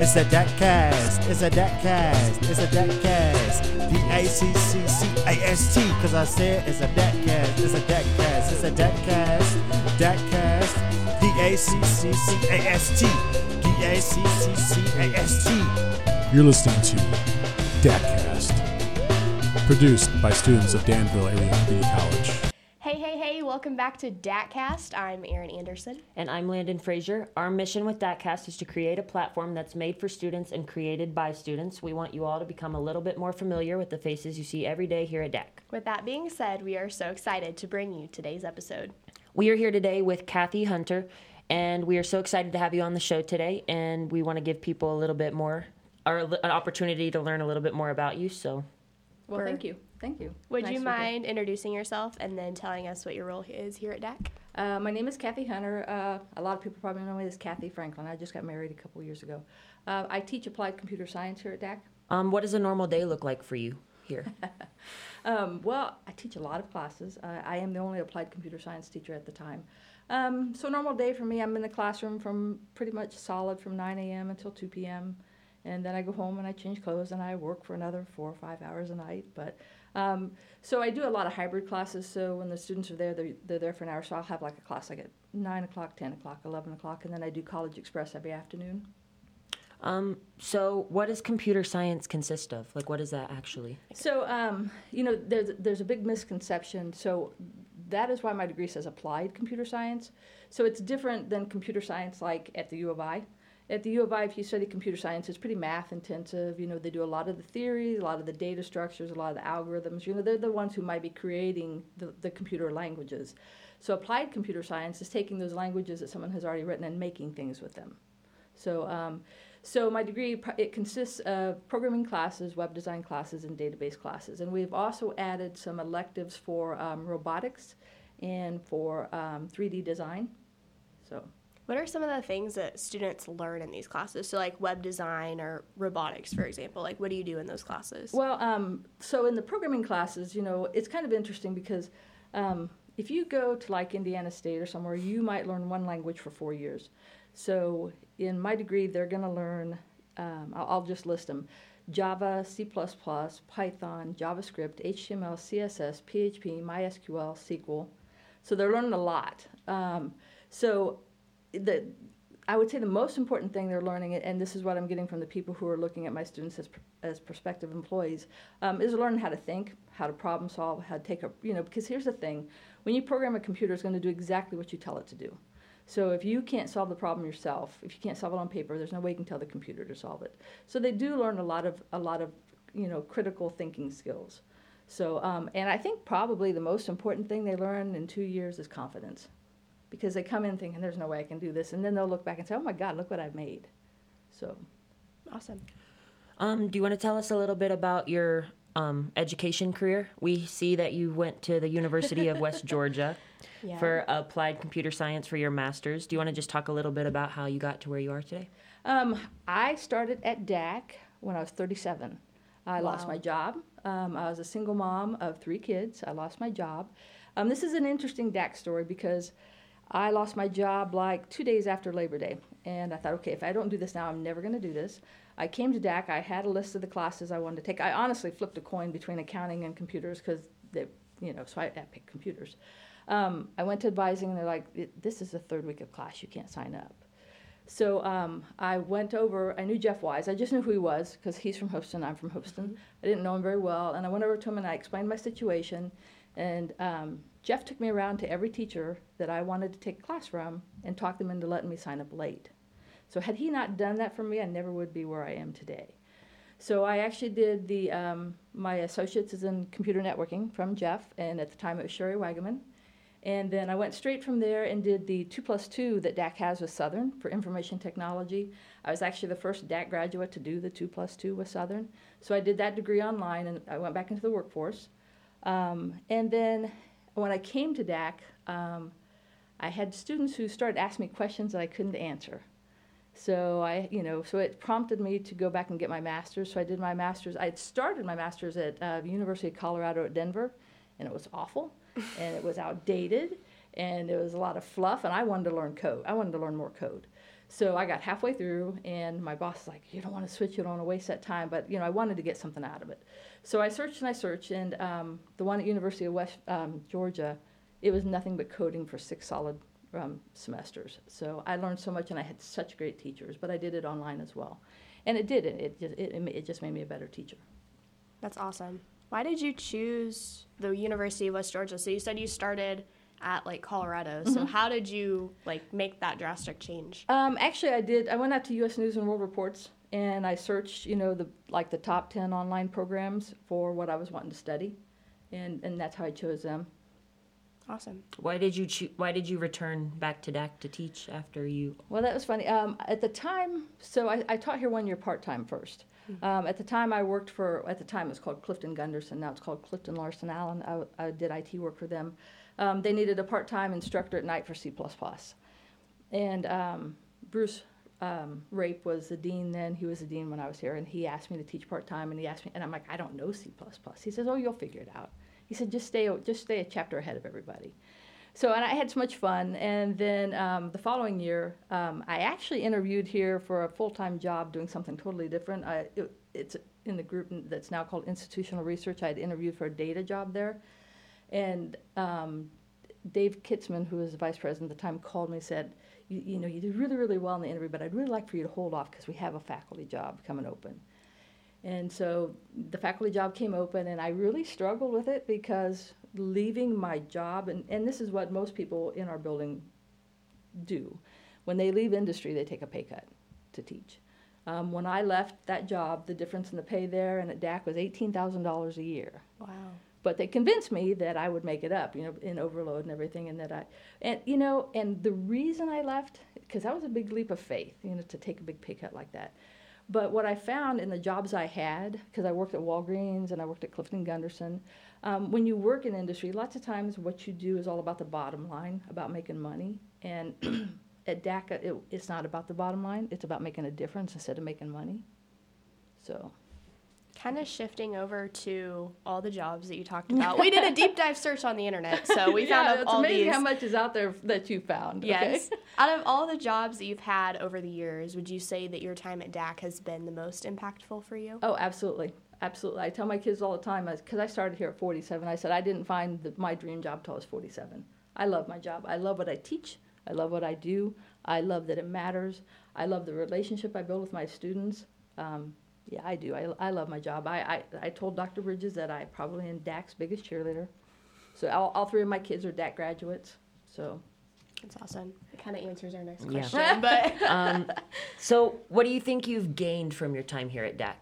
It's a cast. It's a cast. It's a cast. D A C C C A S T. Cause I said it's a cast. It's a cast. It's a cast. cast. D A C C C A S T. D A C C C A S T. You're listening to DATcast, produced by students of Danville Area Community College. Welcome back to DATcast. I'm Erin Anderson. And I'm Landon Frazier. Our mission with DATcast is to create a platform that's made for students and created by students. We want you all to become a little bit more familiar with the faces you see every day here at DAC. With that being said, we are so excited to bring you today's episode. We are here today with Kathy Hunter, and we are so excited to have you on the show today. And we want to give people a little bit more, or an opportunity to learn a little bit more about you. So, well, We're- thank you. Thank you. Would Nice you to be here. mind introducing yourself and then telling us what your role is here at DAC? Uh, my name is Kathy Hunter. Uh, a lot of people probably know me as Kathy Franklin. I just got married a couple years ago. Uh, I teach applied computer science here at DAC. um, what does a normal day look like for you here? Um, well, I teach a lot of classes. Uh, I am the only applied computer science teacher at the time. Um, so, normal day for me, I'm in the classroom from pretty much solid from 9 a.m. until 2 p.m. And then I go home and I change clothes and I work for another four or five hours a night. But um, so I do a lot of hybrid classes. So when the students are there, they're, they're there for an hour. So I'll have like a class like at 9 o'clock, 10 o'clock, 11 o'clock, and then I do College Express every afternoon. um, so, what does computer science consist of? Like, what is that actually? So, um, you know, there's, there's a big misconception. So, that is why my degree says applied computer science. So, it's different than computer science like at the U of I. At the U of I, if you study computer science, it's pretty math intensive. You know, they do a lot of the theory, a lot of the data structures, a lot of the algorithms. You know, they're the ones who might be creating the, the computer languages. So, applied computer science is taking those languages that someone has already written and making things with them. So, um, so my degree it consists of programming classes, web design classes, and database classes. And we've also added some electives for um, robotics and for um, 3D design. So What are some of the things that students learn in these classes? So, like web design or robotics, for example. Like, what do you do in those classes? well, um, so in the programming classes, you know, it's kind of interesting because um, if you go to like Indiana State or somewhere, you might learn one language for four years. So in my degree, they're going to learn. Um, I'll, I'll just list them: Java, C++, Python, JavaScript, HTML, CSS, PHP, MySQL, SQL. So they're learning a lot. Um, so the I would say the most important thing they're learning, and this is what I'm getting from the people who are looking at my students as, as prospective employees, um, is learning how to think, how to problem solve, how to take a, you know, because here's the thing when you program a computer, it's going to do exactly what you tell it to do. So if you can't solve the problem yourself, if you can't solve it on paper, there's no way you can tell the computer to solve it. So they do learn a lot of, a lot of, you know, critical thinking skills. So, um, and I think probably the most important thing they learn in two years is confidence because they come in thinking there's no way I can do this, and then they'll look back and say, "Oh my God, look what I've made." So, Awesome. Um, do you want to tell us a little bit about your um, education career? We see that you went to the University of West Georgia Yeah. for applied computer science for your master's. Do you want to just talk a little bit about how you got to where you are today? um, I started at DAC when I was 37. I lost my job. Um, I was a single mom of three kids. I lost my job. Um, this is an interesting DAC story because I lost my job like two days after Labor Day, and I thought, okay, if I don't do this now, I'm never going to do this. I came to DAC. I had a list of the classes I wanted to take. I honestly flipped a coin between accounting and computers because they, you know, so I, I picked computers. Um, I went to advising, and they're like, "This is the third week of class. You can't sign up." So um, I went over. I knew Jeff Wise. I just knew who he was because he's from Houston. I'm from Houston. I didn't know him very well, and I went over to him and I explained my situation. And um, Jeff took me around to every teacher that I wanted to take a class from and talked them into letting me sign up late. So had he not done that for me, I never would be where I am today. So I actually did the um, my associates is in computer networking from Jeff, and at the time it was Sherry Wagaman. And then I went straight from there and did the two plus two that DAC has with Southern for information technology. I was actually the first DAC graduate to do the two plus two with Southern. So I did that degree online and I went back into the workforce. Um, and then when I came to DAC, um, I had students who started asking me questions that I couldn't answer. So I, you know, so it prompted me to go back and get my master's. So I did my master's. I had started my master's at uh, University of Colorado at Denver, and it was awful, and it was outdated, and it was a lot of fluff. And I wanted to learn code. I wanted to learn more code. So I got halfway through, and my boss was like, "You don't want to switch. You don't want to waste that time." But you know, I wanted to get something out of it. So I searched and I searched, and um, the one at University of West um, Georgia, it was nothing but coding for six solid um, semesters. So I learned so much, and I had such great teachers. But I did it online as well, and it did it. It just it, it it just made me a better teacher. That's awesome. Why did you choose the University of West Georgia? So you said you started at like Colorado. So how did you like make that drastic change? Um, actually, I did. I went out to U.S. News and World Reports, and I searched, you know, the like the top ten online programs for what I was wanting to study, and and that's how I chose them. Awesome. Why did you choo- Why did you return back to DAC to teach after you? Well, that was funny. Um, at the time, so I, I taught here one year part time first. Um, at the time, I worked for. At the time, it was called Clifton Gunderson. Now it's called Clifton Larson Allen. I, I did IT work for them. Um, they needed a part time instructor at night for C and um, Bruce um, Rape was the dean then. He was the dean when I was here, and he asked me to teach part time. And he asked me, and I'm like, I don't know C He says, Oh, you'll figure it out. He said, just stay, just stay a chapter ahead of everybody. So, and I had so much fun. And then um, the following year, um, I actually interviewed here for a full time job doing something totally different. I, it, it's in the group that's now called institutional research. I had interviewed for a data job there. And um, Dave Kitzman, who was the vice president at the time, called me and said, you, you know, you did really, really well in the interview, but I'd really like for you to hold off because we have a faculty job coming open. And so the faculty job came open, and I really struggled with it because leaving my job, and, and this is what most people in our building do. When they leave industry, they take a pay cut to teach. Um, when I left that job, the difference in the pay there and at DAC was $18,000 a year Wow. but they convinced me that I would make it up, you know, in overload and everything, and that I, and you know, and the reason I left, because that was a big leap of faith, you know, to take a big pay cut like that. But what I found in the jobs I had, because I worked at Walgreens and I worked at Clifton Gunderson, um, when you work in industry, lots of times what you do is all about the bottom line, about making money, and at DACA, it, it's not about the bottom line; it's about making a difference instead of making money. So. Kind of shifting over to all the jobs that you talked about. we did a deep dive search on the internet, so we found yeah, out it's all amazing these. how much is out there that you found. okay? Yes. Out of all the jobs that you've had over the years, would you say that your time at DAC has been the most impactful for you? Oh, absolutely. Absolutely. I tell my kids all the time, because I started here at 47, I said I didn't find the, my dream job till I was 47. I love my job. I love what I teach. I love what I do. I love that it matters. I love the relationship I build with my students. Um, yeah, I do. I, I love my job. I, I, I told Dr. Bridges that I probably am DAC's biggest cheerleader. So all, all three of my kids are DAC graduates. So That's awesome. It kind of answers our next Yeah. question, but Um, so, what do you think you've gained from your time here at DAC?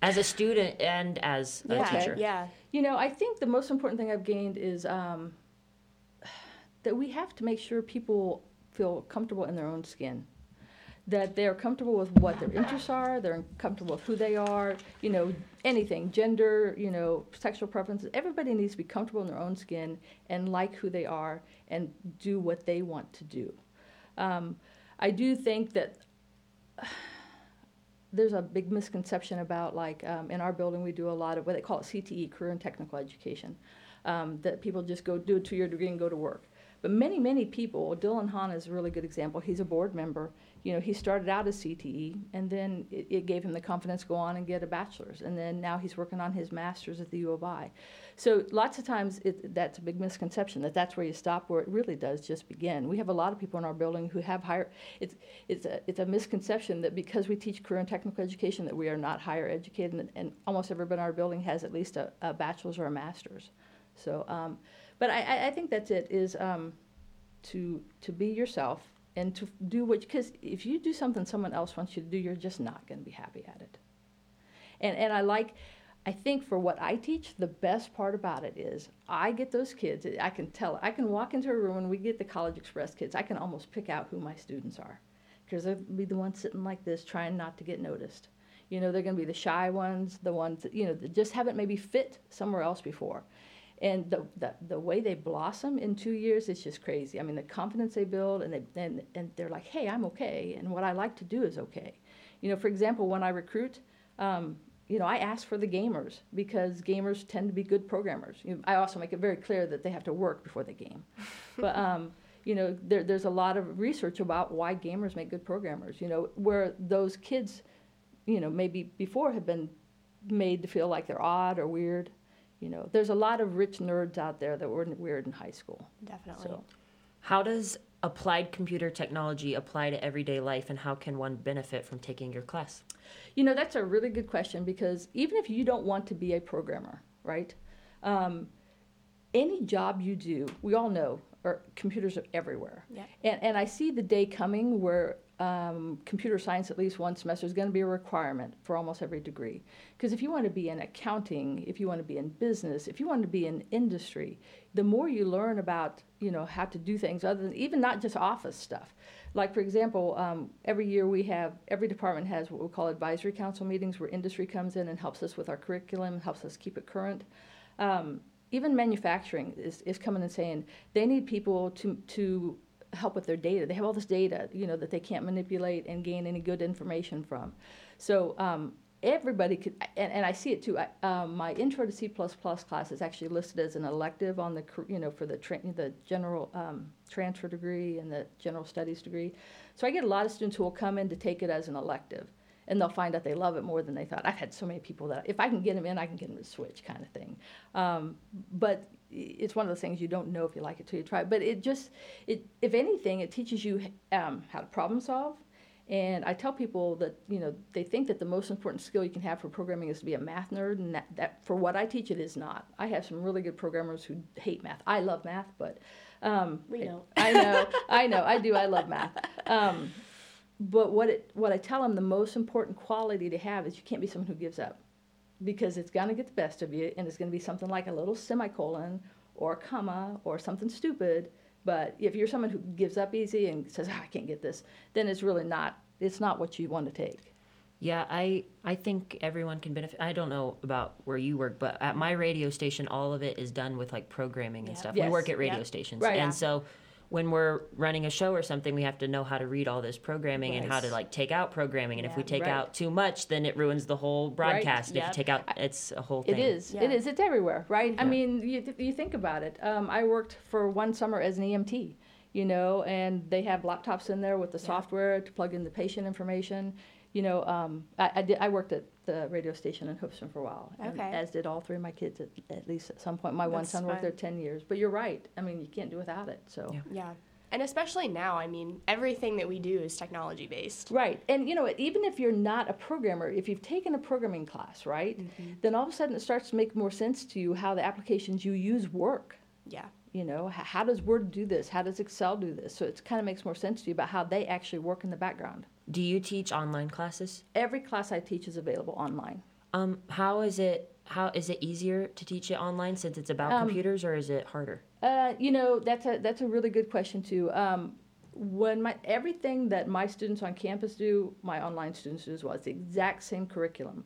As a student and as a yeah, teacher. yeah. You know, I think the most important thing I've gained is um, that we have to make sure people feel comfortable in their own skin. That they're comfortable with what their interests are, they're comfortable with who they are, you know, anything, gender, you know, sexual preferences. Everybody needs to be comfortable in their own skin and like who they are and do what they want to do. Um, I do think that there's a big misconception about like um, in our building we do a lot of what they call it CTE, career and technical education, um, that people just go do a two-year degree and go to work. But many, many people, Dylan Hahn is a really good example. He's a board member. You know, he started out as CTE, and then it, it gave him the confidence to go on and get a bachelor's, and then now he's working on his master's at the U of I. So lots of times it, that's a big misconception that that's where you stop, where it really does just begin. We have a lot of people in our building who have higher. It's it's a it's a misconception that because we teach career and technical education that we are not higher educated, and, and almost everybody in our building has at least a, a bachelor's or a master's. So, um, but I, I- think that's it. Is um, to to be yourself and to do what because if you do something someone else wants you to do, you're just not going to be happy at it. And and I like. I think for what I teach, the best part about it is I get those kids. I can tell. I can walk into a room and we get the College Express kids. I can almost pick out who my students are, because they'll be the ones sitting like this, trying not to get noticed. You know, they're going to be the shy ones, the ones that you know that just haven't maybe fit somewhere else before. And the, the, the way they blossom in two years is just crazy. I mean, the confidence they build, and, they, and, and they're like, hey, I'm okay, and what I like to do is okay. You know, for example, when I recruit, um, you know, I ask for the gamers because gamers tend to be good programmers. You know, I also make it very clear that they have to work before they game. but um, you know, there, there's a lot of research about why gamers make good programmers. You know, where those kids, you know, maybe before have been made to feel like they're odd or weird. You know, there's a lot of rich nerds out there that were weird in high school. Definitely. So, How does applied computer technology apply to everyday life, and how can one benefit from taking your class? you know, that's a really good question because even if you don't want to be a programmer, right? Um, any job you do, we all know, or computers are everywhere. Yeah. And, and I see the day coming where um, computer science, at least one semester, is going to be a requirement for almost every degree. Because if you want to be in accounting, if you want to be in business, if you want to be in industry, the more you learn about, you know, how to do things, other than even not just office stuff. Like for example, um, every year we have every department has what we call advisory council meetings, where industry comes in and helps us with our curriculum, helps us keep it current. Um, even manufacturing is, is coming and saying they need people to to help with their data. They have all this data, you know, that they can't manipulate and gain any good information from. So um, everybody could, and, and I see it too. I, um, my intro to C++ class is actually listed as an elective on the, you know, for the tra- the general um, transfer degree and the general studies degree. So I get a lot of students who will come in to take it as an elective. And they'll find out they love it more than they thought. I've had so many people that if I can get them in, I can get them to switch, kind of thing. Um, but it's one of those things you don't know if you like it till you try. it. But it just, it if anything, it teaches you um, how to problem solve. And I tell people that you know they think that the most important skill you can have for programming is to be a math nerd, and that, that for what I teach it is not. I have some really good programmers who hate math. I love math, but um, We know. I know, I know, I do. I love math. Um, but what it, what I tell them, the most important quality to have is you can't be someone who gives up, because it's gonna get the best of you, and it's gonna be something like a little semicolon or a comma or something stupid. But if you're someone who gives up easy and says, "Ah, "I can't get this," then it's really not. It's not what you want to take. Yeah, I I think everyone can benefit. I don't know about where you work, but at my radio station, all of it is done with like programming and Yeah. stuff. Yes. We work at radio Yep. stations, Right. and Yeah. so when we're running a show or something, we have to know how to read all this programming and how to like take out programming. And if we take Right. out too much, then it ruins the whole broadcast. And If Yep. you take out, it's a whole It thing. is. Yeah. It is. It's everywhere, right? I mean, you, th- you think about it. Um, I worked for one summer as an EMT, you know, and they have laptops in there with the Yeah. software to plug in the patient information. You know, um, I, I, did, I worked at the radio station in Hoopeston for a while, and Okay. as did all three of my kids at, at least at some point. My one That's son worked fun. there 10 years. But you're right. I mean, you can't do without it. So. Yeah. Yeah. And especially now, I mean, everything that we do is technology based. Right. And you know, even if you're not a programmer, if you've taken a programming class, right, mm-hmm. then all of a sudden it starts to make more sense to you how the applications you use work. Yeah. You know, h- how does Word do this? How does Excel do this? So it kind of makes more sense to you about how they actually work in the background. Do you teach online classes? Every class I teach is available online. Um, how is it? How is it easier to teach it online since it's about Um, computers, or is it harder? Uh, you know, that's a that's a really good question too. Um, when my everything that my students on campus do, my online students do as well. It's the exact same curriculum.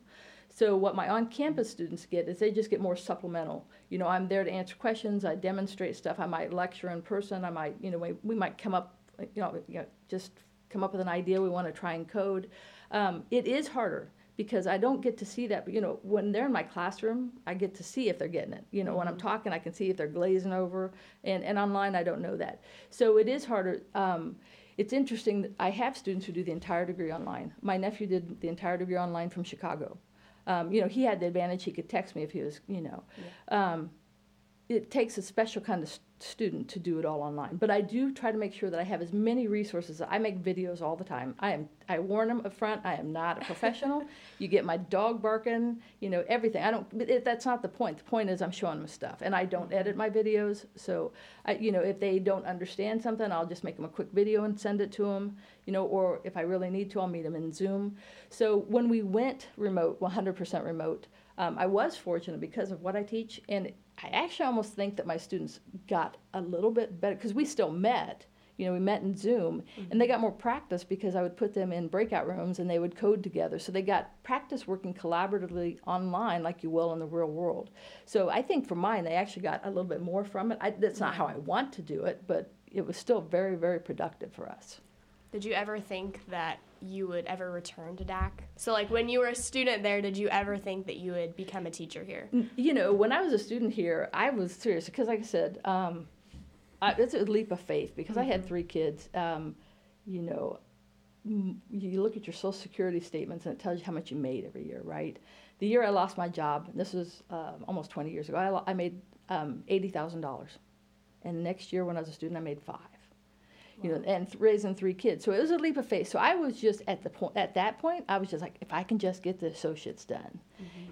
So what my on-campus students get is they just get more supplemental. You know, I'm there to answer questions. I demonstrate stuff. I might lecture in person. I might, you know, we, we might come up, you know, you know, just come up with an idea we want to try and code. Um, it is harder because I don't get to see that. But you know, when they're in my classroom, I get to see if they're getting it. You know, when I'm talking, I can see if they're glazing over, and and online, I don't know that. So it is harder. Um, it's interesting. That I have students who do the entire degree online. My nephew did the entire degree online from Chicago. Um, you know, he had the advantage he could text me if he was, you know. Um, it takes a special kind of student to do it all online. But I do try to make sure that I have as many resources. I make videos all the time. I am I warn them up front. I am not a professional. you get my dog barking, you know everything. I don't. But it, that's not the point. The point is I'm showing them stuff, and I don't edit my videos. So I, you know, if they don't understand something, I'll just make them a quick video and send it to them. You know, or if I really need to, I'll meet them in Zoom. So when we went remote, 100% remote. Um, I was fortunate because of what I teach, and I actually almost think that my students got a little bit better because we still met. You know, we met in Zoom, and they got more practice because I would put them in breakout rooms and they would code together. So they got practice working collaboratively online like you will in the real world. So I think for mine, they actually got a little bit more from it. I, that's not how I want to do it, but it was still very, very productive for us. Did you ever think that you would ever return to DAC? So, like, when you were a student there, did you ever think that you would become a teacher here? You know, when I was a student here, I was serious because, like I said, um, I, it's a leap of faith because I had three kids. Um, you know, m- you look at your Social Security statements and it tells you how much you made every year, right? The year I lost my job, this was um, almost 20 years ago, I, lo- I made um, $80,000. And next year when I was a student, I made five. You know, and th- raising three kids, so it was a leap of faith. So I was just at the point at that point, I was just like, if I can just get the associates done,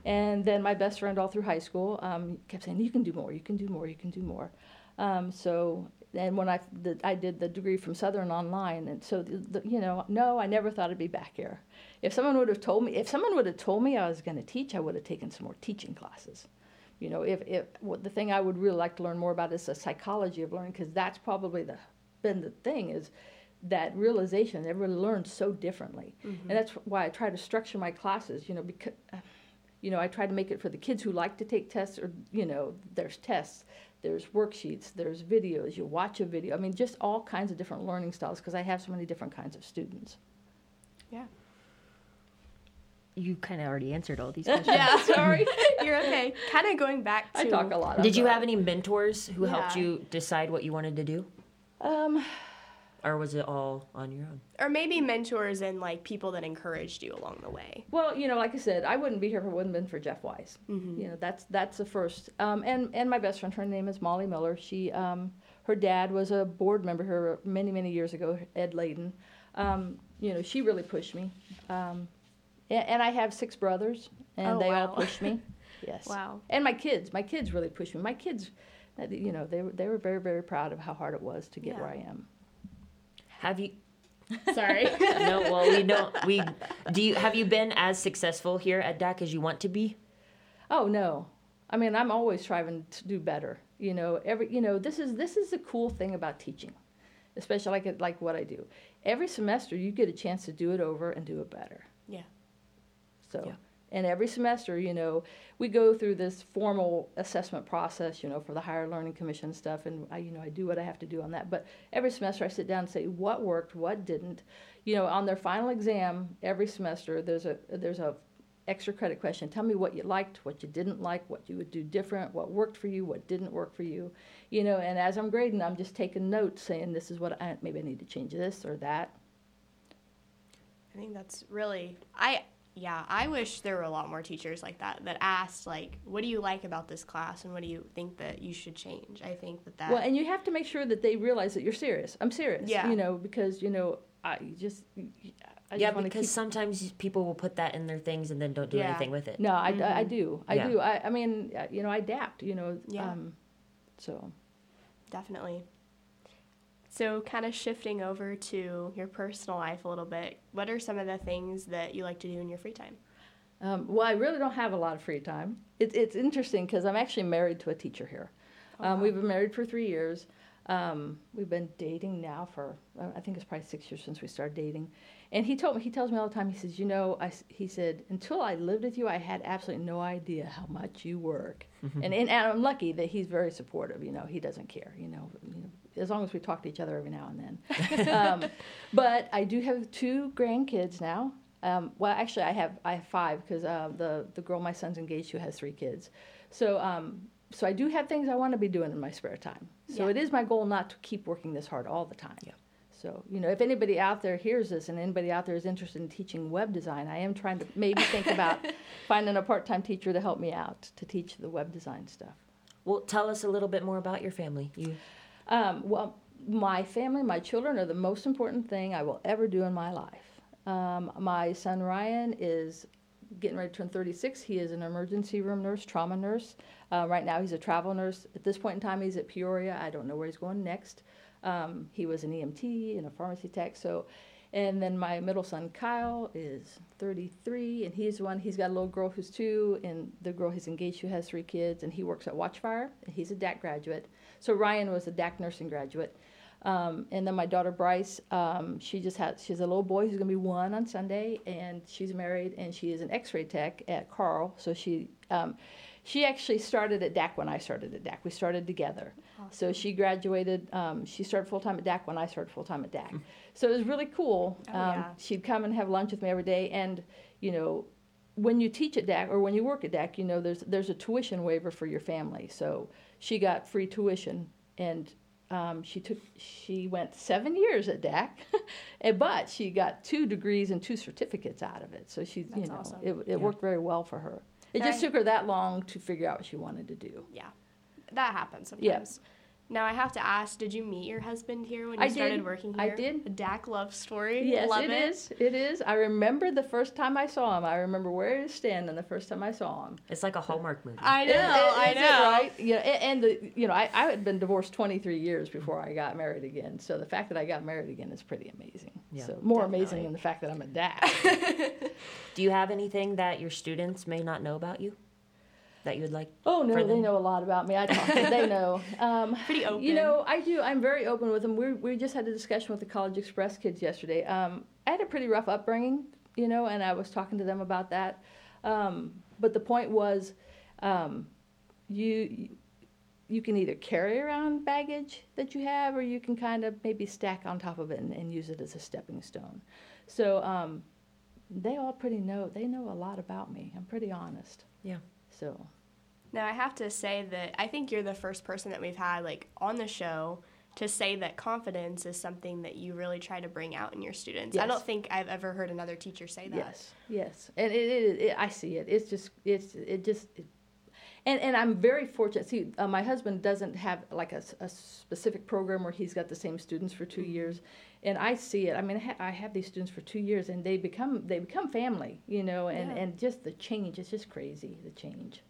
and then my best friend all through high school um, kept saying, "You can do more. You can do more. You can do more." Um, so, and when I the, I did the degree from Southern online, and so the, the, you know, no, I never thought I'd be back here. If someone would have told me, if someone would have told me I was going to teach, I would have taken some more teaching classes. You know, if, if what the thing I would really like to learn more about is the psychology of learning, because that's probably the been the thing is that realization that everybody learns so differently, and mm-hmm. that's why I try to structure my classes. You know, because you know, I try to make it for the kids who like to take tests, or you know, there's tests, there's worksheets, there's videos. You watch a video. I mean, just all kinds of different learning styles because I have so many different kinds of students. Yeah. You kind of already answered all these questions. Yeah, sorry. You're okay. Kind of going back to. I talk a lot. I'm Did you have any mentors who helped you decide what you wanted to do, Um, or was it all on your own? Or maybe mentors and like people that encouraged you along the way. Well, you know, like I said, I wouldn't be here if it wouldn't been for Jeff Wise. You know, that's that's the first. Um, and and my best friend, her name is Molly Miller. She, um, her dad was a board member here many many years ago, Ed Layden. Um, you know, she really pushed me. Um, and, and I have six brothers, and Oh, they wow. all pushed me. Yes. Wow. And my kids, my kids really pushed me. My kids, you know, they were they were very very proud of how hard it was to get Yeah. where I am. Have you? Sorry. No, well, we don't. We do. You have you been as successful here at DAC as you want to be? Oh no. I mean, I'm always striving to do better. You know, every you know, this is this is the cool thing about teaching. Especially like it, like what I do. Every semester you get a chance to do it over and do it better. yeah. So Yeah. And every semester, you know, we go through this formal assessment process, you know, for the higher learning commission stuff and I you know, I do what I have to do on that. But every semester I sit down and say what worked, what didn't. You know, on their final exam every semester there's a there's a extra credit question. Tell me what you liked, what you didn't like, what you would do different, what worked for you, what didn't work for you. You know, and as I'm grading, I'm just taking notes saying this is what I maybe I need to change this or that. I think that's really I yeah, I wish there were a lot more teachers like that that asked like, what do you like about this class and what do you think that you should change? I think that that Well, and you have to make sure that they realize that you're serious. I'm serious. Yeah. You know, because you know, I just. I yeah, just because keep, sometimes people will put that in their things and then don't do Yeah. anything with it. No, I, I, I do. I Yeah. do. I, I mean, uh, you know, I adapt. You know. Yeah. Um, so. definitely. So, kind of shifting over to your personal life a little bit, what are some of the things that you like to do in your free time? Um, well, I really don't have a lot of free time. It, it's interesting because I'm actually married to a teacher here. Um, We've been married for three years. Um, we've been dating now for uh, I think it's probably six years since we started dating. And he told me he tells me all the time. He says, you know, I s he said until I lived with you, I had absolutely no idea how much you work. and, and and I'm lucky that he's very supportive. You know, he doesn't care. You know, you know as long as we talk to each other every now and then. um, but I do have two grandkids now. Um, well, actually, I have I have five because uh, the the girl my son's engaged to has three kids. So um, so I do have things I want to be doing in my spare time. So Yeah. it is my goal not to keep working this hard all the time. Yeah. So you know, if anybody out there hears this and anybody out there is interested in teaching web design, I am trying to maybe think about finding a part-time teacher to help me out to teach the web design stuff. Well, tell us a little bit more about your family. You Um, well, my family, my children are the most important thing I will ever do in my life. Um, my son Ryan is getting ready to turn 36. He is an emergency room nurse, trauma nurse. Uh, right now, he's a travel nurse. At this point in time, he's at Peoria. I don't know where he's going next. Um, he was an EMT and a pharmacy tech. So, and then my middle son Kyle is 33, and he's one. He's got a little girl who's two, and the girl he's engaged to has three kids, and he works at Watchfire. He's a DAC graduate. So Ryan was a DAC nursing graduate. Um, and then my daughter Bryce, um, she just has she's a little boy who's gonna be one on Sunday, and she's married, and she is an X-ray tech at Carle. So she um, she actually started at DAC when I started at DAC. We started together. So she graduated. Um, she started full time at DAC when I started full time at DAC. So it was really cool. Oh, um, yeah. She'd come and have lunch with me every day, and you know, when you teach at DAC or when you work at DAC, you know, there's there's a tuition waiver for your family. So she got free tuition, and um, she took she went seven years at DAC, but she got two degrees and two certificates out of it. So she, you know, awesome. it, it worked very well for her. It just took her that long to figure out what she wanted to do. Yeah, that happens Yeah. Sometimes. Now I have to ask: Did you meet your husband here when you I started did. working I here? did. A DAC love story. Yes, Love it is. It is. I remember the first time I saw him. I remember where he was standing the first time I saw him. It's like a Hallmark movie. I know. Is it- I is it know. right? Yeah, a- and, the, you know, I, I had been divorced 23 years before I got married again. So the fact that I got married again is pretty amazing. Yeah, so more definitely. amazing than the fact that I'm a dad. Do you have anything that your students may not know about you that you would like? Oh no, they know a lot about me. I talk. To them. They know. Um, Pretty open. You know, I do. I'm very open with them. We we just had a discussion with the College Express kids yesterday. Um, I had a pretty rough upbringing, you know, and I was talking to them about that. Um, but the point was, um, you you can either carry around baggage that you have, or you can kind of maybe stack on top of it and, and use it as a stepping stone. So um, they all pretty know. They know a lot about me. I'm pretty honest. Yeah. So. Now I have to say that I think you're the first person that we've had like on the show to say that confidence is something that you really try to bring out in your students. I don't think I've ever heard another teacher say that. Yes, yes, and it, it, it, I see it. It's just, it's, it just, it, and and I'm very fortunate. See, uh, my husband doesn't have like a, s- a specific program where he's got the same students for 2 years, and I see it. I mean, I, ha- I have these students for two years, and they become they become family, you know, and Yeah. and just the change. It's just crazy the change.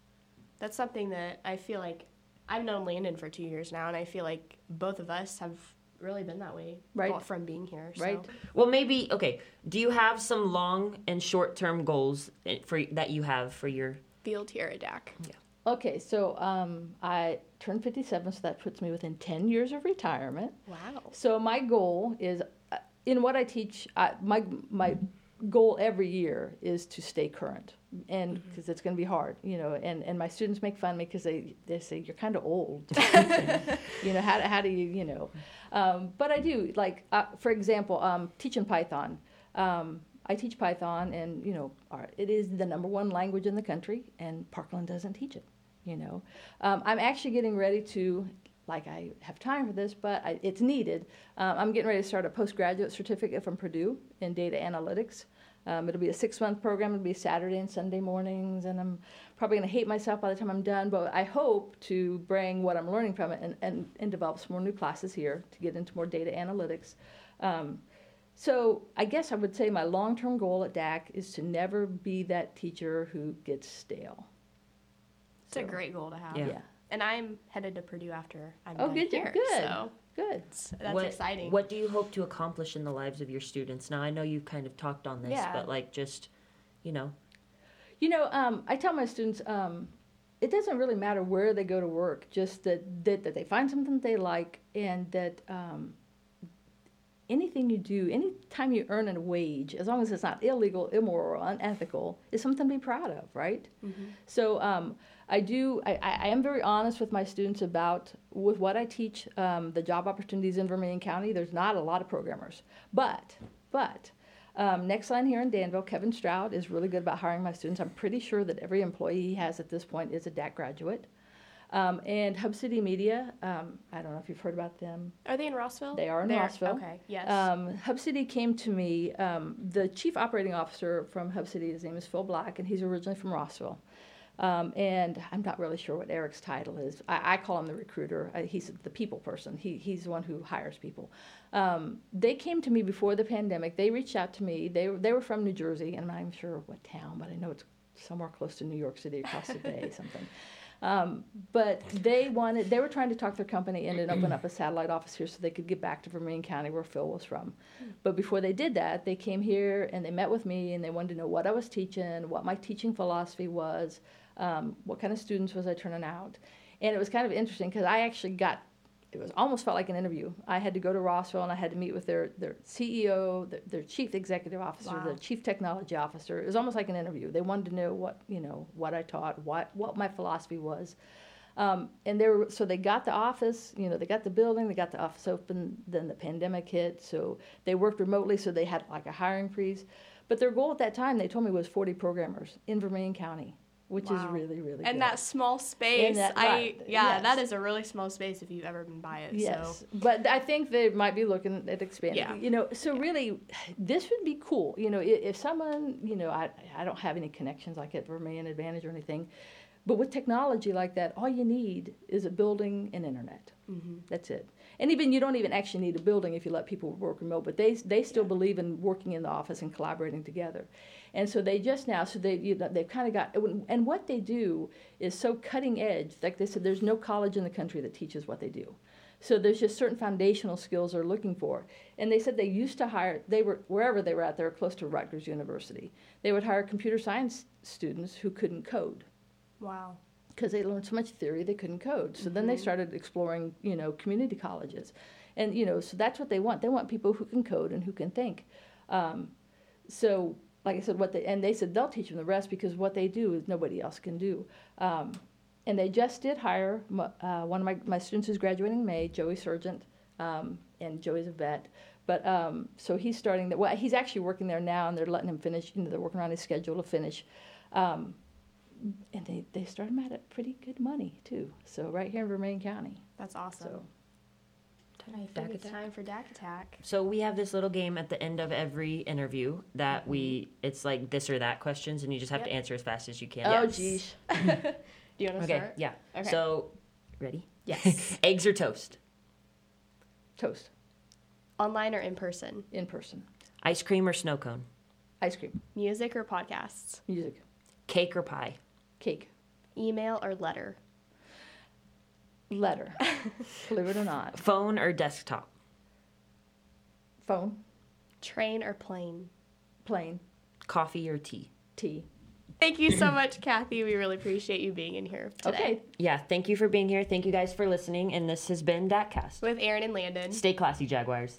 That's something that I feel like I've known Landon for two years now, and I feel like both of us have really been that way Right. from being here. So. Right. Well, maybe okay. Do you have some long and short term goals eh, for that you have for your? Field here at DAC. Okay, so um, I turned 57, so that puts me within 10 years of retirement. Wow. So my goal is, uh, in what I teach, I, my my goal every year is to stay current, and because it's going to be hard, you know. And, and my students make fun of me because they they say you're kind of old, you know. How, do- how do you you know? Um, but I do like, uh, for example, um, teaching Python. Um, I teach Python, and you know, it is the number one language in the country, and Parkland doesn't teach it. You know, um, I'm actually getting ready to, like, I have time for this, but I, it's needed. Um, I'm getting ready to start a postgraduate certificate from Purdue in data analytics. Um, it'll be a six-month program. It'll be Saturday and Sunday mornings, and I'm probably going to hate myself by the time I'm done. But I hope to bring what I'm learning from it and, and, and develop some more new classes here to get into more data analytics. Um, so I guess I would say my long-term goal at DAC is to never be that teacher who gets stale. It's a great goal to have. Yeah. Yeah. And I'm headed to Purdue after I'm Oh, done good, here. good. So Good. it's- that's what, exciting. What do you hope to accomplish in the lives of your students? Now I know you've kind of talked on this, Yeah. but like just, you know, You know, um, I tell my students, um, it doesn't really matter where they go to work, just that, that, that they find something they like and that um, anything you do, anytime you earn a wage, as long as it's not illegal, immoral, unethical, is something to be proud of, right? So um, I do, I, I am very honest with my students about, with what I teach, um, the job opportunities in Vermilion County, there's not a lot of programmers. But, but, um, next line here in Danville, Kevin Stroud is really good about hiring my students. I'm pretty sure that every employee he has at this point is a DAC graduate. Um, and Hub City Media, um, I don't know if you've heard about them. Are they in Rossville? They are in They're- Rossville. Okay. Yes. Um, Hub City came to me. Um, the chief operating officer from Hub City, his name is Phil Black, and he's originally from Rossville. Um, and I'm not really sure what Eric's title is. I, I call him the recruiter. Uh, he's the people person. He, he's the one who hires people. Um, they came to me before the pandemic. They reached out to me. They, were- they were from New Jersey, and I'm not even sure what town, but I know it's somewhere close to New York City, across the bay, something. Um, but they wanted, they were trying to talk their company in and open up a satellite office here so they could get back to Vermilion County where Phil was from. But before they did that, they came here and they met with me and they wanted to know what I was teaching, what my teaching philosophy was, um, what kind of students was I turning out. And it was kind of interesting because I actually got it was almost felt like an interview. I had to go to Rossville and I had to meet with their, their CEO, their, their chief executive officer, Wow. their chief technology officer. It was almost like an interview. They wanted to know what you know what I taught, what what my philosophy was. Um, and they were so they got the office, you know, they got the building, they got the office open. Then the pandemic hit, so they worked remotely, so they had like a hiring freeze. But their goal at that time, they told me, was 40 programmers in Vermilion County, which is really really And good. that small space, that- I right, yeah, yes. that is a really small space if you've ever been by it. Yes, So but I think they might be looking at expanding. Yeah. You know, so really, this would be cool. You know, if someone, you know, I I don't have any connections like at Vermilion Advantage or anything, but with technology like that, all you need is a building and internet. Mm-hmm. That's it. And even you don't even actually need a building if you let people work remote. But they they still believe in working in the office and collaborating together. And so they just now, so they you know, they've kind of got, and what they do is so cutting edge. Like they said, there's no college in the country that teaches what they do. So there's just certain foundational skills they're looking for. And they said they used to hire, they were, wherever they were at, they were close to Rutgers University. They would hire computer science students who couldn't code wow. Because they learned so much theory they couldn't code. So then they started exploring, you know, community colleges, and you know, so that's what they want. They want people who can code and who can think. Um, so, like I said, what they and they said they'll teach them the rest because what they do is nobody else can do. Um, and they just did hire uh, one of my, my students who's graduating in May, Joey Sargent, um, and Joey's a vet. But um, so he's starting that. Well, he's actually working there now, and they're letting him finish. You know, they're working around his schedule to finish. Um, and they, they start them out at pretty good money too. So right here in Vermilion County. That's awesome. So I think DAC it's Attack. time for DAC Attack. So we have this little game at the end of every interview that we mm-hmm. it's like this or that questions and you just have to answer as fast as you can. oh Yes. geez, Do you want to Okay, start? yeah. Okay. So ready? Yes. Eggs or toast? toast Online or in person? in person, Ice cream or snow cone? ice cream, Music or podcasts? music, Cake or pie? Cake, Email or letter? letter. Believe it or not, Phone or desktop? phone, Train or plane? plane, Coffee or tea? tea. Thank you so much, Kathy. We really appreciate you being in here today. Okay, Yeah, thank you for being here. Thank you guys for listening. And this has been DATcast. With Aaron and Landon. Stay classy, Jaguars.